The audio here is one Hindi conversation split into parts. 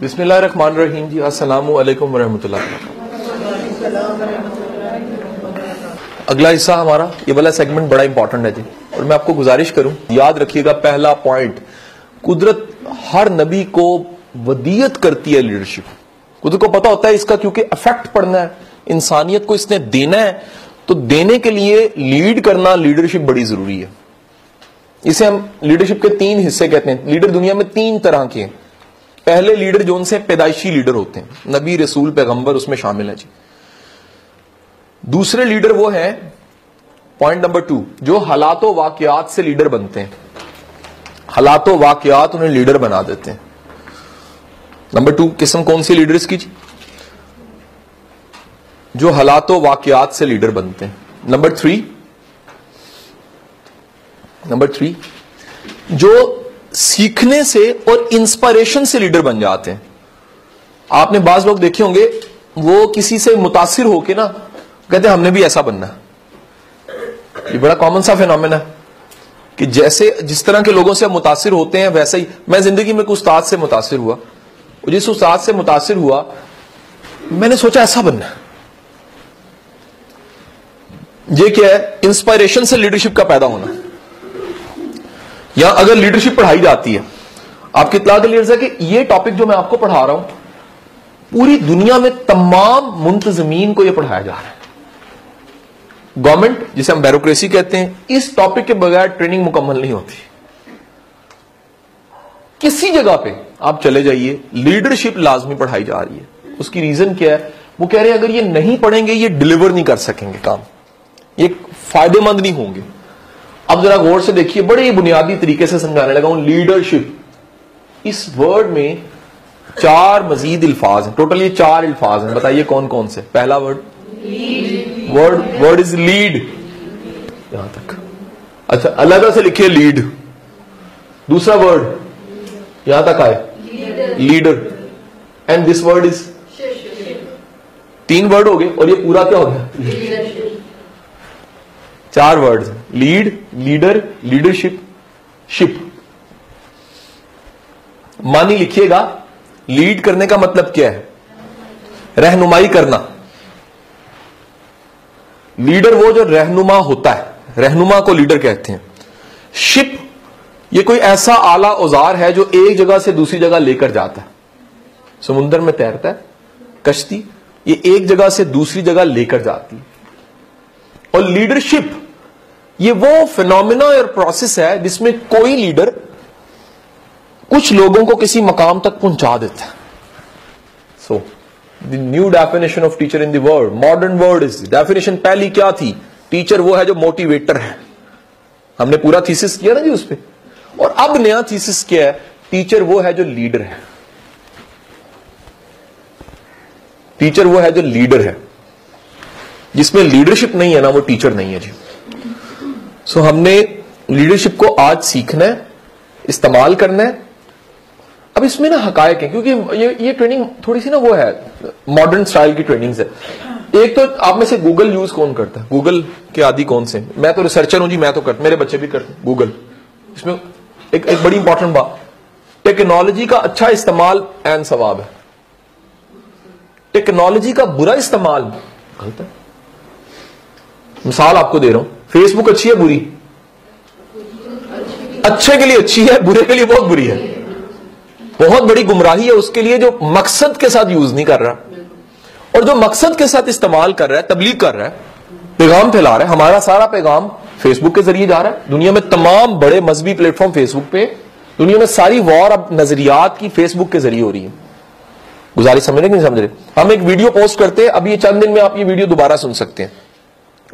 बिस्मिल्लाहिर्रहमानिर्रहीम जी, अस्सलाम वालेकुम वरहमतुल्लाह अगला हिस्सा हमारा, ये वाला सेगमेंट बड़ा इंपॉर्टेंट है जी। और मैं आपको गुजारिश करूँ, याद रखिएगा पहला पॉइंट कुदरत हर नबी को वदीयत करती है लीडरशिप कुदरत को पता होता है इसका क्योंकि इफ़ेक्ट पड़ना है, इंसानियत को इसने देना है तो देने के लिए लीड करना लीडरशिप बड़ी ज़रूरी है। इसे हम लीडरशिप के तीन हिस्से कहते हैं। लीडर दुनिया में तीन तरह के हैं। पहले लीडर जो उनसे पैदाइशी लीडर होते हैं, नबी, रसूल, पैगंबर, उसमें शामिल है जी। दूसरे लीडर वो है पॉइंट नंबर टू जो हालातों वाकयात से लीडर बनते हैं। हालातों वाकयात उन्हें लीडर बना देते हैं। नंबर टू किस्म कौन सी लीडर्स की जी? जो हालातों वाकयात से लीडर बनते हैं। नंबर थ्री नंबर थ्री जो सीखने से और इंस्पायरेशन से लीडर बन जाते हैं। आपने बाज लोग देखे होंगे, वो किसी से मुतासिर होके ना, कहते हैं, हमने भी ऐसा बनना ये बड़ा कॉमन सा फिनोमेना है कि जैसे, जिस तरह के लोगों से हम मुतासिर होते हैं, वैसे ही, मैं ज़िंदगी में कुछ उस्ताद से मुतासिर हुआ। जिस उस्ताद से मुतासिर हुआ, मैंने सोचा ऐसा बनना ये क्या है? इंस्पायरेशन से लीडरशिप का पैदा होना। या अगर लीडरशिप पढ़ाई जाती है, आपकी इतला के लिए कि ये टॉपिक जो मैं आपको पढ़ा रहा हूँ, पूरी दुनिया में तमाम मुंतजमीन को यह पढ़ाया जा रहा है। गवर्नमेंट जिसे हम बैरोक्रेसी कहते हैं, इस टॉपिक के बगैर ट्रेनिंग मुकम्मल नहीं होती। किसी जगह पे आप चले जाइए लीडरशिप लाजमी पढ़ाई जा रही है। उसकी रीजन क्या है? वो कह रहे हैं, अगर ये नहीं पढ़ेंगे, ये डिलीवर नहीं कर सकेंगे काम। ये फ़ायदेमंद नहीं होंगे। अब जरा गौर से देखिए बड़े बुनियादी तरीके से समझाने लगा हूँ लीडरशिप इस वर्ड में चार मजीद अल्फाज हैं टोटल ये चार अल्फाज हैं। बताइए कौन कौन से? पहला word word word is lead यहाँ तक। अच्छा अलग से लिखिए लीड दूसरा वर्ड यहाँ तक आए। Leader and this word is तीन वर्ड हो गए और ये पूरा क्या हो गया? चार words lead leader leadership ship मानी लिखिएगा लीड करने का मतलब क्या है? रहनुमाई करना। लीडर वो जो रहनुमा होता है, रहनुमा को लीडर कहते हैं। शिप ये कोई ऐसा आला औज़ार है जो एक जगह से दूसरी जगह लेकर जाता है। समुद्र में तैरता है, कश्ती, ये एक जगह से दूसरी जगह लेकर जाती है। और लीडरशिप ये वो फिनोमिना और प्रोसेस है जिसमें कोई लीडर कुछ लोगों को किसी मकाम तक पहुँचा देता है। So the new definition of teacher in world modern world is definition पहली क्या थी? टीचर वो है जो मोटिवेटर है। हमने पूरा थीसिस किया ना जी उस पर और अब नया थीसिस क्या है? टीचर वो है जो लीडर है। टीचर वो है जो लीडर है। जिसमें लीडरशिप नहीं है ना, वो टीचर नहीं है जी। सो so, हमने लीडरशिप को आज सीखना है इस्तेमाल करना है। अब इसमें ना हकायक है क्योंकि ये ये ट्रेनिंग थोड़ी सी ना वो है मॉडर्न स्टाइल की ट्रेनिंग है। एक तो आप में से गूगल यूज़ कौन करता है? गूगल के आदि कौन से? मैं तो रिसर्चर हूँ जी मैं तो करता मेरे बच्चे भी करते गूगल इसमें एक एक बड़ी इंपॉर्टेंट बात टेक्नोलॉजी का अच्छा इस्तेमाल एन सवाब है। टेक्नोलॉजी का बुरा इस्तेमाल गलत है। मिसाल आपको दे रहा हूँ। फेसबुक अच्छी है, बुरी? अच्छे के लिए अच्छी है, बुरे के लिए बहुत बुरी है। बहुत बड़ी गुमराही है उसके लिए जो मकसद के साथ यूज़ नहीं कर रहा। और जो मकसद के साथ इस्तेमाल कर रहा है, तबलीग कर रहा है, पैगाम फैला रहा है, हमारा सारा पैगाम फेसबुक के ज़रिए जा रहा है। दुनिया में तमाम बड़े मजहबी प्लेटफॉर्म फेसबुक पे, दुनिया में सारी वॉर अब नजरियात की फेसबुक के ज़रिए हो रही है। गुजारिश समझ रहे कि नहीं समझ रहे? हम एक वीडियो पोस्ट करते हैं अभी ये चंद दिन में आप ये वीडियो दोबारा सुन सकते हैं।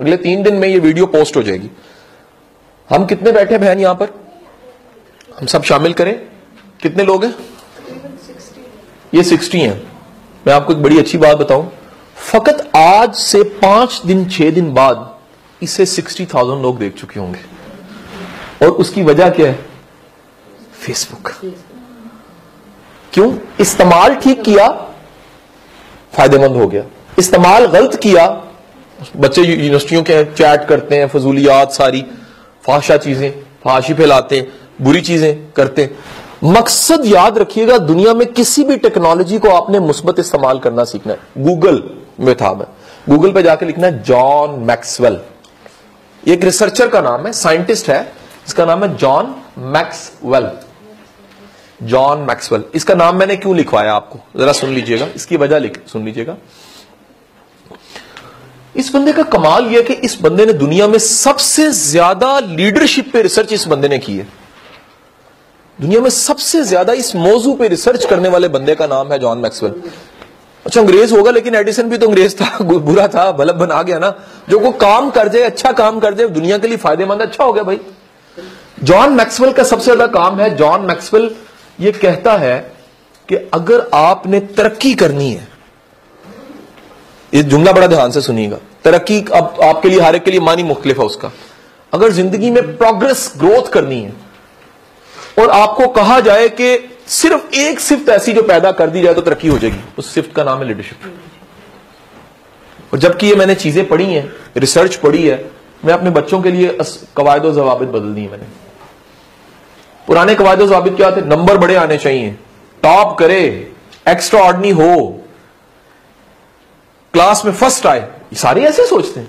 अगले तीन दिन में ये वीडियो पोस्ट हो जाएगी। हम कितने बैठे बहन यहाँ पर? हम सब शामिल करें। कितने लोग हैं? ये सिक्सटी हैं। मैं आपको एक बड़ी अच्छी बात बताऊँ। फकत आज से पाँच दिन, छह दिन बाद इसे सिक्सटी थाउज़ेंड लोग देख चुके होंगे। और उसकी वजह क्या है? फेसबुक। क्यों? इस्तेमाल ठीक किया, फ़ायदेमंद हो गया। इस्तेमाल गलत किया बच्चे यूनिवर्सिटियों के चैट करते हैं, फजूलियात सारी फाशा चीज़ें फाशी फैलाते हैं बुरी चीज़ें करते। हैं मकसद याद रखिएगा, दुनिया में किसी भी टेक्नोलॉजी को आपने मुस्बत इस्तेमाल करना सीखना है। गूगल में था मैं। गूगल पे जाके लिखना है जॉन मैक्सवेल। एक रिसर्चर का नाम है, साइंटिस्ट है। इसका नाम है जॉन मैक्सवेल। John Maxwell. इसका नाम मैंने क्यों लिखवाया आपको? जरा सुन लीजिएगा। इसकी वजह सुन लीजिएगा। इस बंदे का कमाल यह कि इस बंदे ने दुनिया में सबसे ज़्यादा लीडरशिप पे रिसर्च इस बंदे ने की है। दुनिया में सबसे ज़्यादा इस मौजू पे रिसर्च करने वाले बंदे का नाम है जॉन मैक्सवेल। अच्छा अंग्रेज़ होगा, लेकिन एडिसन भी तो अंग्रेज़ था बुरा था बल्ब बना गया ना। जो को काम कर जाए अच्छा काम कर जाए, दुनिया के लिए फ़ायदेमंद अच्छा हो गया भाई। जॉन मैक्सवेल का सबसे ज़्यादा काम है, जॉन मैक्सवेल ये कहता है कि अगर आपने तरक्की करनी है ये जुमला बड़ा ध्यान से सुनिएगा। तरक्की अब आपके लिए, हर एक के लिए मानी मुख्तलिफ़ है उसका। अगर ज़िंदगी में प्रोग्रेस ग्रोथ करनी है, और आपको कहा जाए कि सिर्फ़ एक सिफ्त ऐसी जो पैदा कर दी जाए तो तरक्की हो जाएगी, उस सिफ्त का नाम है लीडरशिप और जबकि ये मैंने चीज़ें पढ़ी हैं रिसर्च पढ़ी है, मैं अपने बच्चों के लिए कवायद जवाबित बदल दी मैंने। पुराने कवायद जवाबित क्या थे? नंबर बड़े आने चाहिए। टॉप करे एक्स्ट्रा ऑर्डनी हो। क्लास में फ़र्स्ट आए सारे ऐसे सोचते हैं।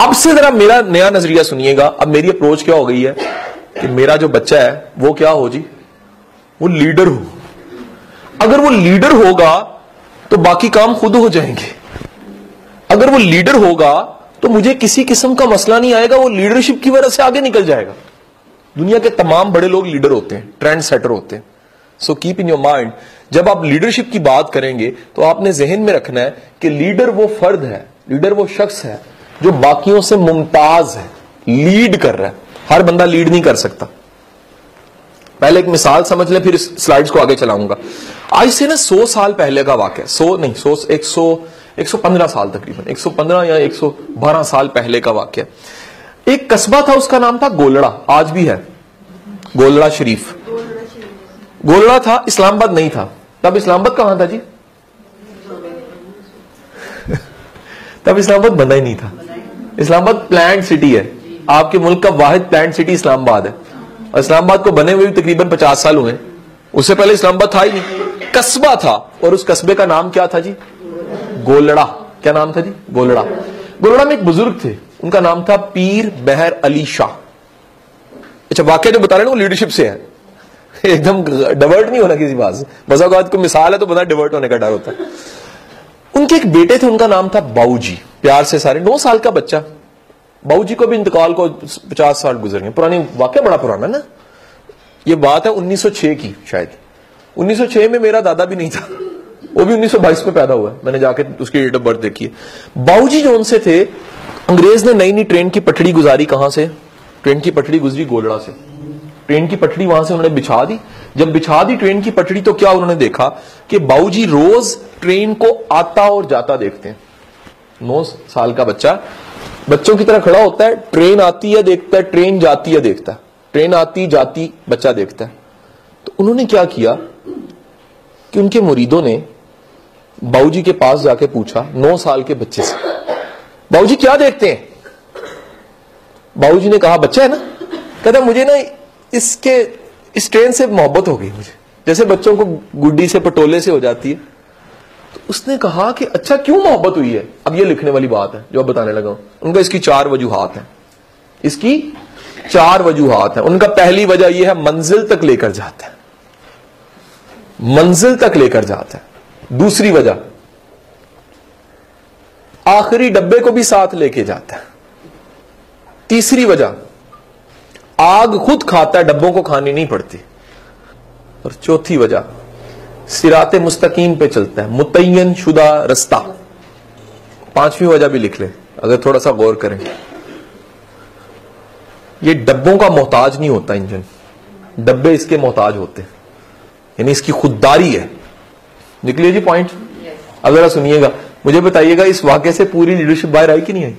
अब से जरा मेरा नया नज़रिया सुनिएगा, अब मेरी अप्रोच क्या हो गई है कि मेरा जो बच्चा है, वो क्या हो जी? वो लीडर हो। अगर वो लीडर होगा तो बाकी काम खुद हो जाएँगे। अगर वो लीडर होगा तो मुझे किसी किस्म का मसला नहीं आएगा, वो लीडरशिप की वजह से आगे निकल जाएगा। दुनिया के तमाम बड़े लोग लीडर होते हैं ट्रेंड सेटर होते हैं। So keep in your mind जब आप लीडरशिप की बात करेंगे तो आपने जहन में रखना है कि लीडर वो फर्द है लीडर वो शख्स है, जो बाकियों से मुमताज़ है लीड कर रहा है। हर बंदा लीड नहीं कर सकता। पहले एक मिसाल समझ ले, फिर स्लाइड्स को आगे चलाऊँगा। आज से ना सौ साल पहले का वाक्य सौ नहीं, सौ, एक सौ एक सौ पंद्रह साल तकरीबन, एक सौ पंद्रह या एक सौ बारह साल पहले का वाक्य एक कस्बा था, उसका नाम था गोलड़ा, आज भी है। गोलड़ा शरीफ। गोलड़ा था, इस्लामाबाद नहीं था। तब इस्लामाबाद कहाँ था जी? तब इस्लामाबाद बना ही नहीं था। इस्लामाबाद प्लांट सिटी है। आपके मुल्क का वाहिद प्लांट सिटी इस्लामाबाद है। और इस्लामाबाद को बने हुए भी तकरीबन पचास साल हुए उससे पहले इस्लामाबाद था ही नहीं। कस्बा था। और उस कस्बे का नाम क्या था जी? गोलड़ा। क्या नाम था जी? गोलड़ा। गोलड़ा में एक बुज़ुर्ग थे। उनका नाम था पीर बहर अली शाह। अच्छा वाक्य जो बता रहे ना, वो लीडरशिप से है। एकदम डिवर्ट नहीं होना किसी बात से। मज़ाक को मिसाल है तो बता डिवर्ट होने का डर होता है। उनके एक बेटे थे, उनका नाम था बाऊजी। प्यार से सारे, नौ साल का बच्चा। बाबू जी को भी इंतकाल को पचास साल गुजर गए। पुरानी वाक्य बड़ा पुराना ना? ये बात है 1906 की शायद। 1906 में मेरा दादा भी नहीं था। वो भी 1922 में पैदा हुआ मैंने जाके उसकी डेट ऑफ़ बर्थ देखी है। बाबूजी जो उनसे थे, अंग्रेज़ ने नई नई ट्रेन की पटड़ी गुजारी कहाँ से? ट्रेन की पटड़ी गुजरी गोलड़ा से। ट्रेन की पटड़ी वहाँ से उन्होंने बिछा दी। जब बिछा दी ट्रेन की पटड़ी तो क्या उन्होंने देखा कि बाबूजी रोज ट्रेन को आता और जाता देखते हैं। नौ साल का बच्चा, बच्चों की तरह खड़ा होता है, ट्रेन आती है देखता है, ट्रेन जाती है देखता है। ट्रेन आती, जाती, बच्चा देखता है। तो उन्होंने क्या किया कि उनके मुरीदों ने बाबूजी के पास जाके पूछा, नौ साल के बच्चे से बाबूजी क्या देखते हैं? बाबूजी ने कहा, बच्चा है ना? कहता मुझे ना इसके, इस ट्रेन से मोहब्बत हो गई मुझे। जैसे बच्चों को गुड्डी से, पटोले से हो जाती है। तो उसने कहा कि अच्छा क्यों मोहब्बत हुई है? अब ये लिखने वाली बात है, जो अब बताने लगा उनका इसकी चार वजूहत है। इसकी चार वजूहत है। उनका पहली वजह यह है, मंजिल तक लेकर जाता है। मंजिल तक लेकर जाता है। दूसरी वजह, आखिरी डब्बे को भी साथ लेके जाता है। तीसरी वजह आग खुद खाता है डब्बों को खानी नहीं पड़ती। और चौथी वजह सिरात मुस्तकीम पे चलता है। मुतयन शुदा रस्ता। पांचवी वजह भी लिख ले अगर थोड़ा सा गौर करें। ये डब्बों का मोहताज नहीं होता इंजन। डब्बे इसके मोहताज होते हैं। यानी इसकी खुददारी है। निकलिए जी पॉइंट। अगर सुनिएगा। मुझे बताइएगा इस वाक्य से पूरी लीडरशिप बाहर आई कि नहीं आई?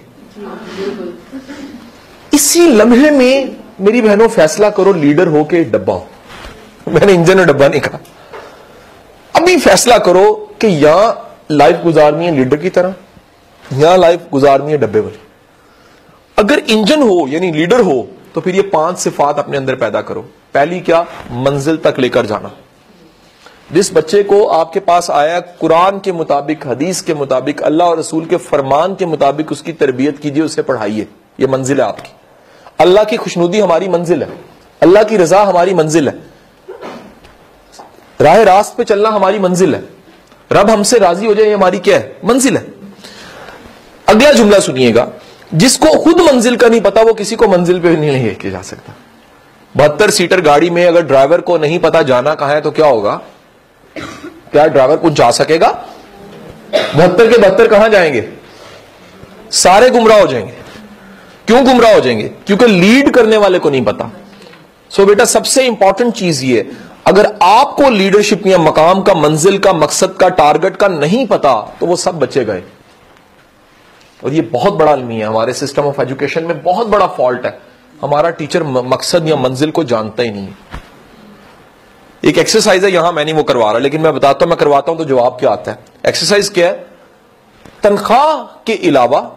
इसी लम्हे में मेरी बहनों, फैसला करो, लीडर हो के डब्बा मैंने इंजन और डब्बा नहीं कहा। अभी फैसला करो कि यहाँ लाइफ गुजारनी है लीडर की तरह, यहाँ लाइफ गुजारनी है डब्बे वाली। अगर इंजन हो, यानी लीडर हो तो फिर ये पाँच सिफात अपने अंदर पैदा करो। पहली क्या? मंजिल तक लेकर जाना। जिस बच्चे को आपके पास आया, कुरान के मुताबिक, हदीस के मुताबिक, अल्लाह और रसूल के फरमान के मुताबिक उसकी तरबियत कीजिए, उसे पढ़ाइए। ये मंजिल है आपकी। अल्लाह की खुशनुदी हमारी मंजिल है। अल्लाह की रजा हमारी मंजिल है। राह रास्त पे चलना हमारी मंजिल है। रब हमसे राज़ी हो जाए हमारी क्या है? मंजिल है। अगला जुमला सुनिएगा। जिसको खुद मंजिल का नहीं पता, वो किसी को मंजिल पे नहीं लेके जा सकता। बहत्तर सीटर गाड़ी में अगर ड्राइवर को नहीं पता जाना कहा है तो क्या होगा? क्या ड्राइवर कुछ जा सकेगा? बहत्तर के बहत्तर कहाँ जाएँगे? सारे गुमराह हो जाएँगे। क्यों गुमराह हो जाएँगे? क्योंकि लीड करने वाले को नहीं पता। सो so बेटा, सबसे इंपॉर्टेंट चीज़ ये, अगर आपको लीडरशिप या मकाम का, मंजिल का, मकसद का टारगेट का नहीं पता तो वो सब बचे गए। और ये बहुत बड़ा अलमी है। हमारे सिस्टम ऑफ़ एजुकेशन में बहुत बड़ा फॉल्ट है। हमारा टीचर मकसद या मंजिल को जानता ही नहीं। एक एक्सरसाइज है, यहाँ मैं नहीं वो करवा रहा, लेकिन मैं बताता हूँ, मैं करवाता हूँ तो जवाब क्या आता है? एक्सरसाइज क्या है? तनख्वाह के अलावा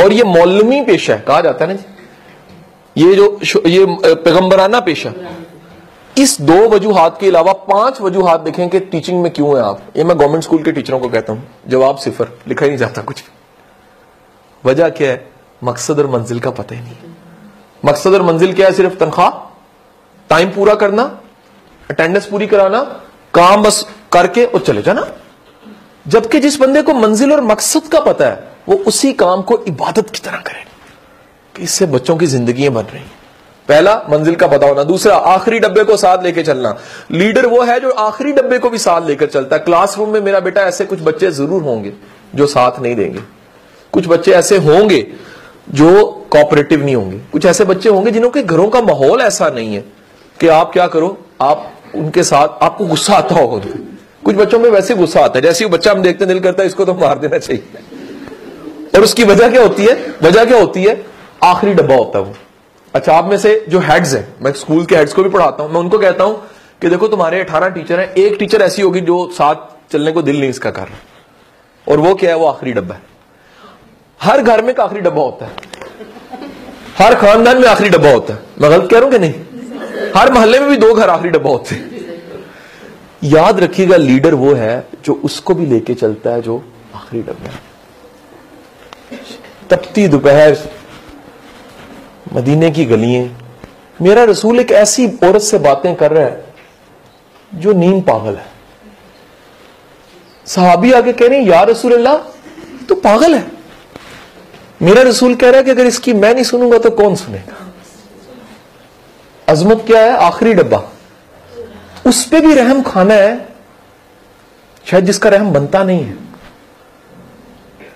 और ये मौलमी पेशा है, कहा जाता है ना जी? ये जो ये पैगंबराना पेशा इस दो वजूहत के अलावा पाँच वजूहत देखें कि टीचिंग में क्यों है आप? ये मैं गवर्नमेंट स्कूल के टीचरों को कहता हूँ, जवाब सिफर, लिखा ही नहीं जाता कुछ वजह क्या है? मकसद और मंजिल का पता ही नहीं। मकसद और मंजिल क्या है सिर्फ़ तनख्वाह? टाइम पूरा करना अटेंडेंस पूरी कराना, काम बस करके और चले जाना। जबकि जिस बंदे को मंजिल और मकसद का पता है, वो उसी काम को इबादत की तरह करे। इससे बच्चों की ज़िंदगी बन रही। पहला, मंजिल का पता होना। दूसरा, आखिरी डब्बे को साथ लेके चलना। लीडर वो है जो आखिरी डब्बे को भी साथ लेकर चलता है। क्लासरूम में मेरा बेटा ऐसे कुछ बच्चे ज़रूर होंगे जो साथ नहीं देंगे। कुछ बच्चे ऐसे होंगे जो कॉपरेटिव नहीं होंगे। कुछ ऐसे बच्चे होंगे जिन्हों के घरों का माहौल ऐसा नहीं है कि आप क्या करो, आप उनके साथ, आपको गुस्सा आता होगा कुछ बच्चों में वैसे गुस्सा आता है, जैसे वो बच्चा हम देखते दिल करता है, इसको तो मार देना चाहिए। और उसकी वजह क्या होती है? वजह क्या होती है? आखिरी डब्बा होता है वो। अच्छा आप में से जो हेड्स हैं, मैं स्कूल के हेड्स को भी पढ़ाता हूँ, मैं उनको कहता हूँ कि देखो, तुम्हारे अठारह टीचर हैं, एक टीचर ऐसी होगी जो साथ चलने को दिल नहीं इसका कर रहा। और वो क्या है? वो आखिरी डब्बा है। हर घर में आखिरी डब्बा होता है। हर खानदान में आखिरी डब्बा होता है। मैं गलत कह रहा हूँ कि नहीं? हर मोहल्ले में भी दो घर आखिरी डब्बा होते हैं। याद रखिएगा, लीडर वो है जो उसको भी लेके चलता है, जो आखिरी डब्बा है तपती दोपहर, मदीने की गलियाँ। मेरा रसूल एक ऐसी औरत से बातें कर रहा है जो नींद पागल है। साहबी आके कह रहे हैं, या रसूल अल्लाह तो पागल है। मेरा रसूल कह रहा है कि अगर इसकी मैं नहीं सुनूँगा तो कौन सुनेगा? अजमत क्या है? आखिरी डब्बा। उस पर भी रहम खाना है। शायद जिसका रहम बनता नहीं है।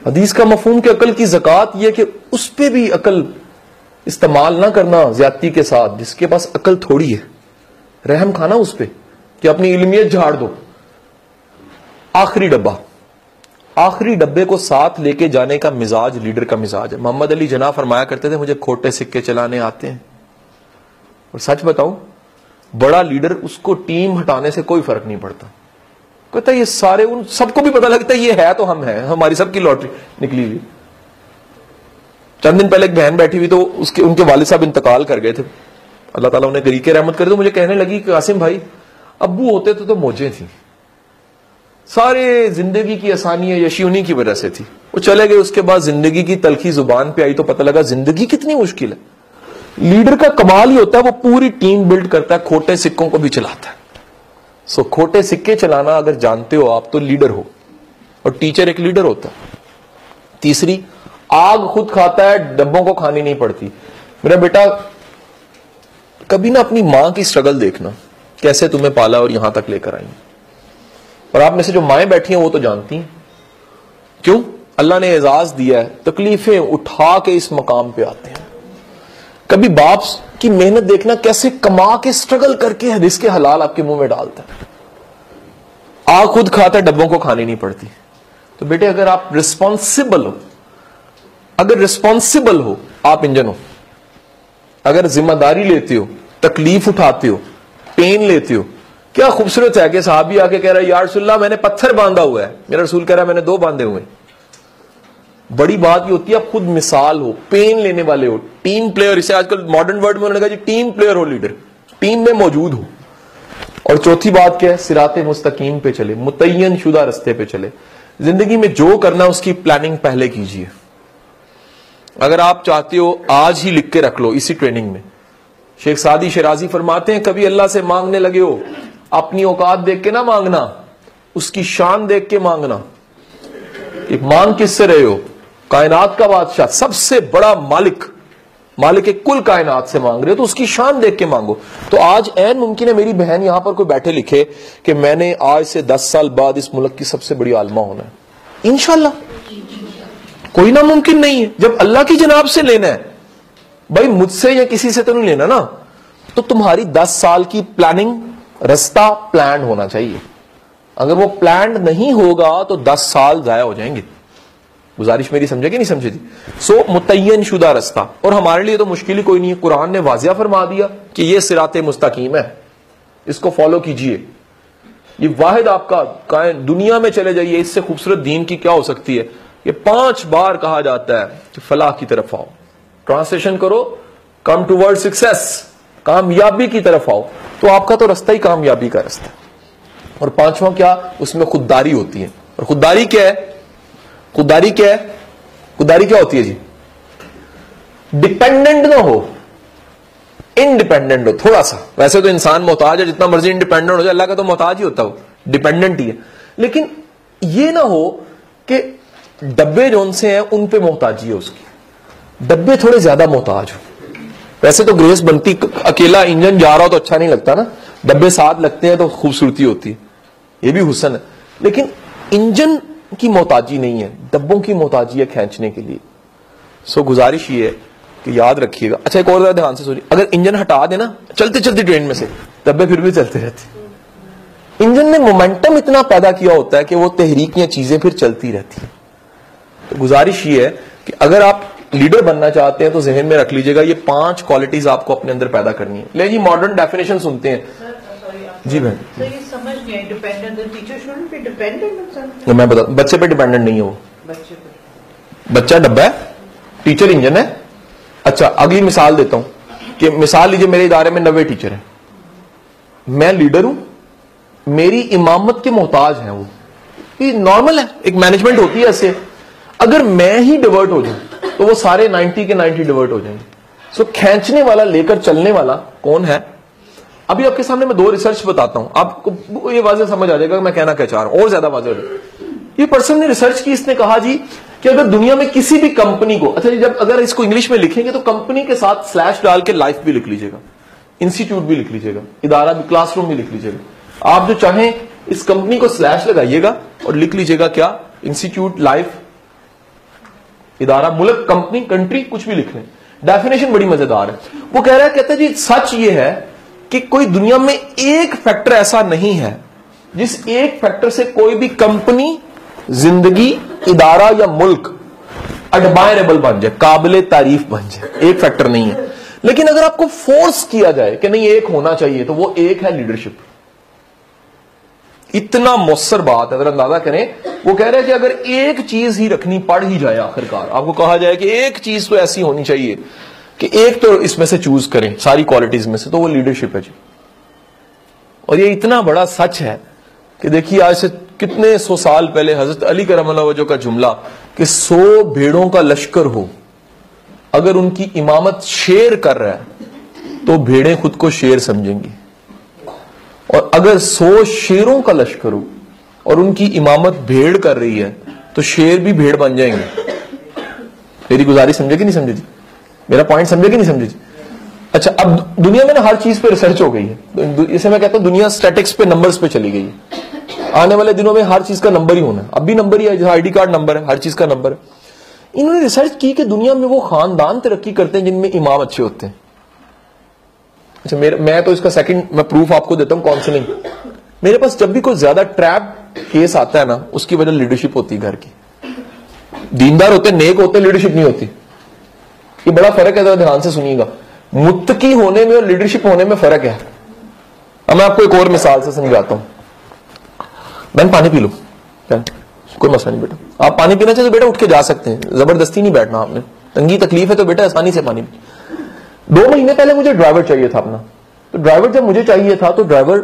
हदीस का मफहूम के अकल की जक़ात यह कि उस पर भी अकल इस्तेमाल ना करना ज्यादती के साथ, जिसके पास अकल थोड़ी है। रहम खाना उस पर कि अपनी इलमियत झाड़ दो। आखिरी डब्बा। आखिरी डब्बे को साथ लेके जाने का मिजाज, लीडर का मिजाज है। मोहम्मद अली जना फरमाया करते थे, मुझे खोटे सिक्के चलाने आते हैं। और सच बताऊँ बड़ा लीडर उसको टीम हटाने से कोई फ़र्क नहीं पड़ता। कहता ये सारे उन सबको भी पता लगता है ये है तो हम है हमारी सबकी लॉटरी निकली हुई। चंद दिन पहले एक बहन बैठी हुई तो उसके उनके वालिद साहब इंतकाल कर गए थे। अल्लाह ताला उन्हें गरीके रहमत करे तो मुझे कहने लगी कि कासिम भाई अबू होते तो, तो मौजें थी। सारे ज़िंदगी की आसानी यशी उन्हीं की वजह से थी। वो चले गए उसके बाद ज़िंदगी की तलखी ज़ुबान पे आई तो पता लगा ज़िंदगी कितनी मुश्किल है। लीडर का कमाल ही होता है वो पूरी टीम बिल्ड करता है खोटे सिक्कों को भी चलाता है। सो so, खोटे सिक्के चलाना अगर जानते हो आप तो लीडर हो। और टीचर एक लीडर होता है। तीसरी आग खुद खाता है डब्बों को खानी नहीं पड़ती। मेरा बेटा कभी ना अपनी माँ की स्ट्रगल देखना कैसे तुम्हें पाला और यहाँ तक लेकर आई। और आप में से जो माएँ बैठी हैं वो तो जानती हैं। क्यों? अल्लाह ने एजाज दिया है तकलीफें उठा के इस मकाम पे आते हैं। कभी बाप की मेहनत देखना कैसे कमा के स्ट्रगल करके रिस्क हलाल आपके मुँह में डालता है। आ खुद खाता है, डब्बों को खानी नहीं पड़ती। तो बेटे, अगर आप रिस्पॉन्सिबल हो, अगर रिस्पॉन्सिबल हो, आप इंजन हो। अगर ज़िम्मेदारी लेते हो, तकलीफ़ उठाते हो पेन लेते हो, क्या खूबसूरत है कि साहबी आके कह रहा है यारसुल्ला मैंने पत्थर बांधा हुआ है। मेरा रसूल कह रहा है, मैंने दो बांधे हुए बड़ी बात ये होती है, आप खुद मिसाल हो पेन लेने वाले हो टीम प्लेयर इसे आजकल मॉडर्न वर्ल्ड में उन्होंने कहा टीम प्लेयर हो लीडर टीम में मौजूद हो। और चौथी बात क्या है, सिराते मुस्तकीम पे चले मुतयन शुदा रस्ते पे चले। ज़िंदगी में जो करना उसकी प्लानिंग पहले कीजिए। अगर आप चाहते हो, आज ही लिख के रख लो, इसी ट्रेनिंग में। शेख सादी शराजी फरमाते हैं, कभी अल्लाह से मांगने लगे हो, अपनी औकात देख के ना मांगना, उसकी शान देख के मांगना। एक मांग किससे रहे हो? कायनात का बादशाह, सबसे बड़ा मालिक मालिक एक कुल कायनात से मांग रहे हो तो उसकी शान देख के मांगो। तो आज एन मुमकिन है मेरी बहन यहाँ पर कोई बैठे लिखे कि मैंने आज से दस साल बाद इस मुल्क की सबसे बड़ी आलमा होना है। इनशाला कोई ना मुमकिन नहीं है। जब अल्लाह की जनाब से लेना है, भाई मुझसे या किसी से तो नहीं लेना ना। तो तुम्हारी दस साल की प्लानिंग रास्ता प्लान होना चाहिए। अगर वो प्लान नहीं होगा तो दस साल जाया हो जाएँगे। गुजारिश मेरी समझे कि नहीं समझे थी? सो मुतयन शुदा रास्ता। और हमारे लिए तो मुश्किल ही कोई नहीं है। कुरान ने वाजिया फरमा दिया कि ये सिरात मुस्तकीम है। इसको फॉलो कीजिए। ये वाहिद आपका दुनिया में चले जाइए। इससे खूबसूरत दीन की क्या हो सकती है? ये पाँच बार कहा जाता है कि फलाह की तरफ़ आओ। ट्रांसलेशन करो। कम टू वर्ड सक्सेस कामयाबी की तरफ़ आओ। तो आपका तो रास्ता ही कामयाबी का रास्ता है। और पांचवा क्या? उसमें खुददारी होती है। और खुददारी क्या है? खुददारी क्या है? खुददारी क्या होती है जी? डिपेंडेंट ना हो। इनडिपेंडेंट हो, थोड़ा सा। वैसे तो इंसान मोहताज है, जितना मर्ज़ी इंडिपेंडेंट हो जाए, अल्लाह का तो मोहताज ही होता हो। डिपेंडेंट ही है। लेकिन ये ना हो कि डब्बे जोन से हैं, उन पे मोहताजी है उसकी। डब्बे थोड़े ज़्यादा मोहताज हो। वैसे तो ग्रेस बनती, अकेला इंजन जा रहा हो तो अच्छा नहीं लगता ना। डब्बे साथ लगते हैं तो खूबसूरती होती है। ये भी हुसन है। लेकिन इंजन की मोहताजी नहीं है डब्बों की मोहताजी है खींचने के लिए। सो गुजारिश ये है कि याद रखिएगा। अच्छा एक और ध्यान से सोचिए अगर इंजन हटा देना चलते चलते ट्रेन में से डब्बे फिर भी चलते रहते इंजन ने मोमेंटम इतना पैदा किया होता है कि वो तहरीक या चीज़ें फिर चलती रहती है। तो गुजारिश ये है कि अगर आप लीडर बनना चाहते हैं तो जहन में रख लीजिएगा ये पाँच क्वालिटीज आपको अपने अंदर पैदा करनी है। ले जी मॉडर्न डेफिनेशन सुनते हैं। जी बहन। तो मैं बता बच्चे पे डिपेंडेंट नहीं है वो। बच्चा डब्बा है टीचर इंजन है। अच्छा अगली मिसाल देता हूँ कि मिसाल लीजिए मेरे इदारे में नब्बे टीचर हैं। मैं लीडर हूँ मेरी इमामत के मोहताज हैं वो। ये नॉर्मल है एक मैनेजमेंट होती है ऐसे। अगर मैं ही डिवर्ट हो जाऊँ तो वो सारे 90 के 90 डिवर्ट हो जाएँगे। सो so, खींचने वाला लेकर चलने वाला कौन है? अभी आपके सामने मैं दो रिसर्च बताता हूँ। आपको ये वाजह समझ आ जाएगा मैं कहना क्या चाह रहा हूँ। और ज़्यादा वाजह ये पर्सन ने रिसर्च की, इसने कहा जी कि अगर दुनिया में किसी भी कंपनी को अच्छा जब अगर इसको इंग्लिश में लिखेंगे तो कंपनी के साथ स्लैश डाल के लाइफ भी लिख लीजिएगा। इंस्टीट्यूट भी लिख लीजिएगा। इदारा भी क्लासरूम भी लिख लीजिएगा। आप जो चाहें, इस कंपनी को स्लैश लगाइएगा और लिख लीजिएगा क्या? इंस्टीट्यूट लाइफ इदारा मुल्क कंपनी कंट्री कुछ भी लिख लें। डेफिनेशन बड़ी मज़ेदार है। वो कह रहा है, कहते जी, सच ये है कि कोई दुनिया में एक फैक्टर ऐसा नहीं है जिस एक फैक्टर से कोई भी कंपनी ज़िंदगी, इदारा या मुल्क एडमायरेबल बन जाए, काबिल तारीफ़ बन जाए। एक फैक्टर नहीं है। लेकिन अगर आपको फोर्स किया जाए कि नहीं, एक होना चाहिए तो वो एक है लीडरशिप इतना मौसर बात है अगर अंदाज़ा करें। वो कह रहे हैं कि अगर एक चीज़ ही रखनी पड़ ही जाए आखिरकार, आपको कहा जाए कि एक चीज़ तो ऐसी होनी चाहिए। कि एक तो इसमें से चूज़ करें, सारी क्वालिटीज में से तो वो लीडरशिप है जी। और ये इतना बड़ा सच है कि देखिए, आज से कितने सौ साल पहले हज़रत अली करम वजह का जुमला कि सौ भेड़ों का लश्कर हो, अगर उनकी इमामत शेर कर रहा है तो भेड़ें खुद को शेर समझेंगी। और अगर सौ शेरों का लश्कर हो और उनकी इमामत भेड़ कर रही है तो शेर भी भेड़ बन जाएँगे। मेरी गुजारिश समझे कि नहीं समझे मेरा पॉइंट समझे कि नहीं समझे अच्छा अब दुनिया में ना हर चीज़ पे रिसर्च हो गई है। इसे मैं कहता हूँ, दुनिया स्टैटिक्स पे नंबर्स पे चली गई है। आने वाले दिनों में हर चीज़ का नंबर ही होना है। अब भी नंबर ही है, जैसे आईडी कार्ड नंबर है, हर चीज़ का नंबर है। इन्होंने रिसर्च की कि दुनिया में वो खानदान तरक्की करते हैं जिनमें इमाम अच्छे होते हैं। अच्छा मेरे, मैं तो इसका सेकंड मैं प्रूफ आपको देता हूँ काउंसलिंग मेरे पास जब भी कोई ज़्यादा ट्रैप केस आता है ना, उसकी वजह लीडरशिप होती है घर की। दीनदार होते नेक होते लीडरशिप नहीं होती। ये बड़ा फ़र्क है, जरा ध्यान से सुनिएगा। मुत्तकी होने में और लीडरशिप होने में फ़र्क है। अब मैं आपको एक और मिसाल से समझाता हूँ। बहन, पानी पी लो। कोई मसला नहीं बेटा। आप पानी पीना चाहिए तो बेटा, उठ के जा सकते हैं। ज़बरदस्ती नहीं बैठना आपने। तंगी तकलीफ़ है तो बेटा, आसानी से पानी पी। दो महीने पहले मुझे ड्राइवर चाहिए था अपना। तो ड्राइवर जब मुझे चाहिए था तो ड्राइवर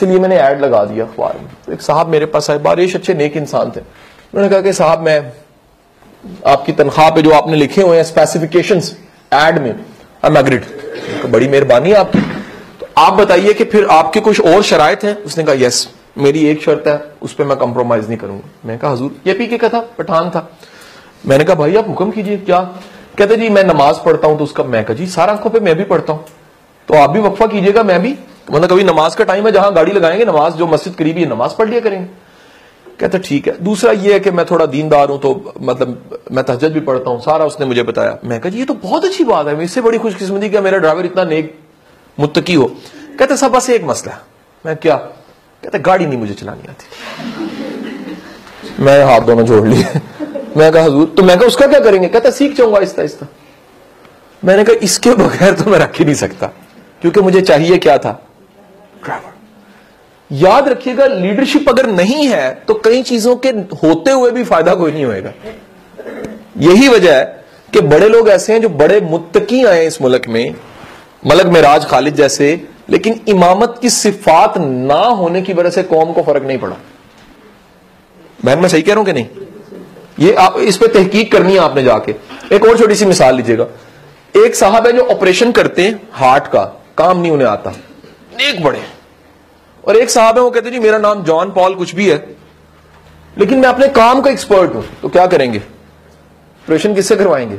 के लिए मैंने ऐड लगा दिया अखबार में। तो एक साहब मेरे पास आए, बारिश, अच्छे, नेक इंसान थे। उन्होंने कहा कि साहब, मैं आपकी तनख्वाह पे जो आपने लिखे हुए हैं स्पेसिफिकेशन एड में आई एग्रीड बड़ी मेहरबानी है आपकी। तो आप बताइए कि फिर आपके कुछ और शराय हैं? उसने कहा, यस, मेरी एक शर्त है, उस पर मैं कंप्रोमाइज नहीं करूँगा। मैं कहा, हजूर, ये पी के का था, पठान था। मैंने कहा, भाई, आप हुक्म कीजिए, क्या? कहते, जी, मैं नमाज़ पढ़ता हूँ तो उसका मैं कहा, जी, सारा आँखों पे मैं भी पढ़ता हूँ तो आप भी वक्फा कीजिएगा, मैं भी। मतलब कभी नमाज़ का टाइम है जहाँ गाड़ी लगाएँगे, नमाज़ जो मस्जिद करीबी है, नमाज़ पढ़ लिया करेंगे। कहते ठीक है। दूसरा ये है कि मैं थोड़ा दीनदार हूँ तो मतलब मैं तहजद भी पढ़ता हूँ। सारा उसने मुझे बताया। मैं कहा ये तो बहुत अच्छी बात है। इससे बड़ी खुशकिस्मती क्या मेरा ड्राइवर इतना नेक मुत्तकी हो। कहते सब बस एक मसला मैं क्या? कहते गाड़ी नहीं मुझे चलानी आती। मैं हाथ दोनों जोड़ लिए। मैं कहा, हजूर तो मैं कहा, उसका क्या करेंगे? कहता सीख जाऊँगा आहिस्ता आहिस्ता मैंने कहा, इसके बगैर तो मैं रख ही नहीं सकता, क्योंकि मुझे चाहिए क्या था? ड्राइवर। याद रखिएगा लीडरशिप अगर नहीं है तो कई चीज़ों के होते हुए भी फ़ायदा कोई नहीं होएगा। यही वजह है कि बड़े लोग ऐसे हैं जो बड़े मुत्तकी आए इस मुल्क में, मलक मेराज, खालिद जैसे, लेकिन इमामत की सिफात ना होने की वजह से कौम को फ़र्क नहीं पड़ा। बहन मैं सही कह रहा हूँ कि नहीं? ये आप, इस पर तहकीक करनी है आपने जाके। एक और छोटी सी मिसाल लीजिएगा एक साहब है जो ऑपरेशन करते हैं हार्ट का, काम नहीं उन्हें आता। एक बड़े और एक साहब है, वो कहते जी, मेरा नाम जॉन पॉल कुछ भी है, लेकिन मैं अपने काम का एक्सपर्ट हूँ तो क्या करेंगे? ऑपरेशन किससे करवाएँगे?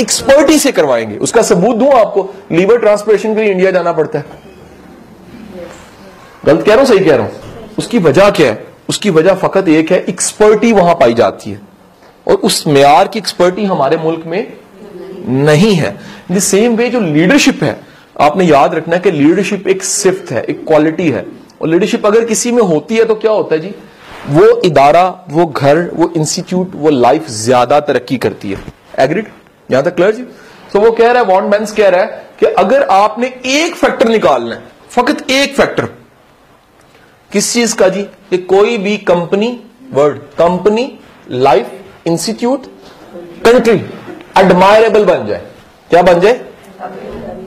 एक्सपर्टी से करवाएँगे। उसका सबूत दूँ आपको लीवर ट्रांसप्रेशन के लिए इंडिया जाना पड़ता है। गलत कह रहा हूँ, सही कह रहा हूँ? उसकी वजह क्या है? उसकी वजह फकत एक है एक्सपर्टी वहाँ पाई जाती है। और उस मैार की एक्सपर्टी हमारे मुल्क में नहीं है। द सेम वे जो लीडरशिप है आपने याद रखना है कि लीडरशिप एक सिफ्त है, एक क्वालिटी है। और लीडरशिप अगर किसी में होती है तो क्या होता है जी? वो इदारा, वो घर, वो इंस्टीट्यूट वो लाइफ ज़्यादा तरक्की करती है। एग्रीड यहाँ तक क्लियर जी? तो वो कह रहा है वॉन्ड बैंस कह रहा है कि अगर आपने एक फैक्टर निकालना है, फकत एक फैक्टर किस चीज़ का जी? कि कोई भी company word company life institute country admirable बन जाए। क्या बन जाए?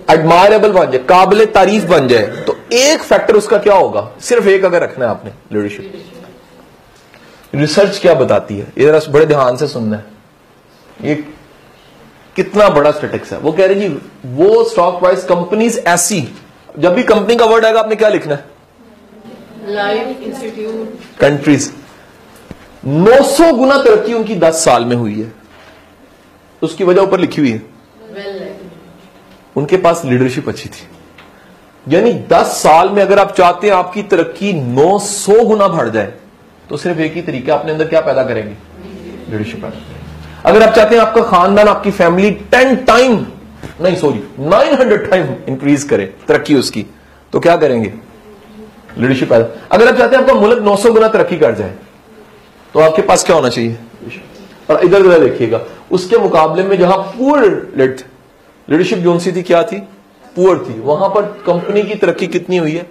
एडमायरेबल बन जाए काबिल तारीफ़ बन जाए तो एक फैक्टर उसका क्या होगा? सिर्फ़ एक अगर रखना है आपने लीडरशिप रिसर्च क्या बताती है? जरा बड़े ध्यान से सुनना है। ये कितना बड़ा स्टेटिक्स है। वो कह रहे जी वो स्टॉक प्राइस कंपनीज़ ऐसी जब भी कंपनी का वर्ड आएगा आपने क्या लिखना है? लाइफ इंस्टीट्यूट कंट्रीज़ 900 गुना तरक्की उनकी 10 साल में हुई है। उसकी वजह ऊपर लिखी हुई है। उनके पास लीडरशिप अच्छी थी। यानी 10 साल में अगर आप चाहते हैं आपकी तरक्की 900 गुना बढ़ जाए तो सिर्फ़ एक ही तरीका, अपने अंदर क्या पैदा करेंगे? लीडरशिप अगर आप चाहते हैं आपका खानदान, आपकी फैमिली टेन टाइम नहीं sorry nine hundred time increase करे, तरक्की उसकी तो क्या करेंगे? लीडरशिप पैदा। अगर आप चाहते हैं आपका मुल्क 900 गुना तरक्की कर जाए तो आपके पास क्या होना चाहिए? और इधर उधर देखिएगा, उसके मुकाबले में जहाँ पुअर लेट लीडरशिप जोन सी थी, क्या थी? पुअर थी। वहाँ पर कंपनी की तरक्की कितनी हुई है?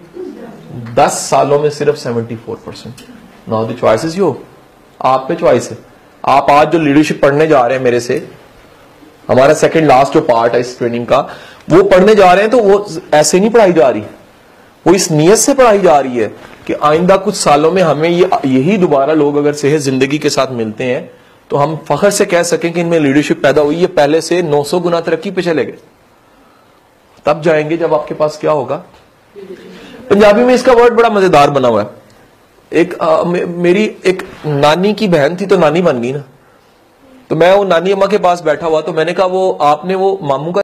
दस सालों में सिर्फ़ seventy four percent now the choice you आप पे चॉइस है। आप आज जो लीडरशिप पढ़ने जा रहे हैं मेरे से, हमारा सेकंड लास्ट जो पार्ट है इस ट्रेनिंग का, वो पढ़ने जा रहे हैं तो वो ऐसे नहीं पढ़ाई जा रही। वो इस नीयत से पढ़ाई जा रही है कि आइंदा कुछ सालों में हमें ये, यही दोबारा लोग अगर सेहत ज़िंदगी के साथ मिलते हैं तो हम फखर से कह सकें कि इनमें लीडरशिप पैदा हुई है पहले से 900 गुना तरक्की पे चले गए। तब जाएँगे जब आपके पास क्या होगा? पंजाबी में इसका वर्ड बड़ा मज़ेदार बना हुआ है। एक आ, मे, मेरी एक नानी की बहन थी तो नानी बन गई ना। तो मैं वो नानी अम्मा के पास बैठा हुआ तो मैंने कहा वो आपने वो मामू का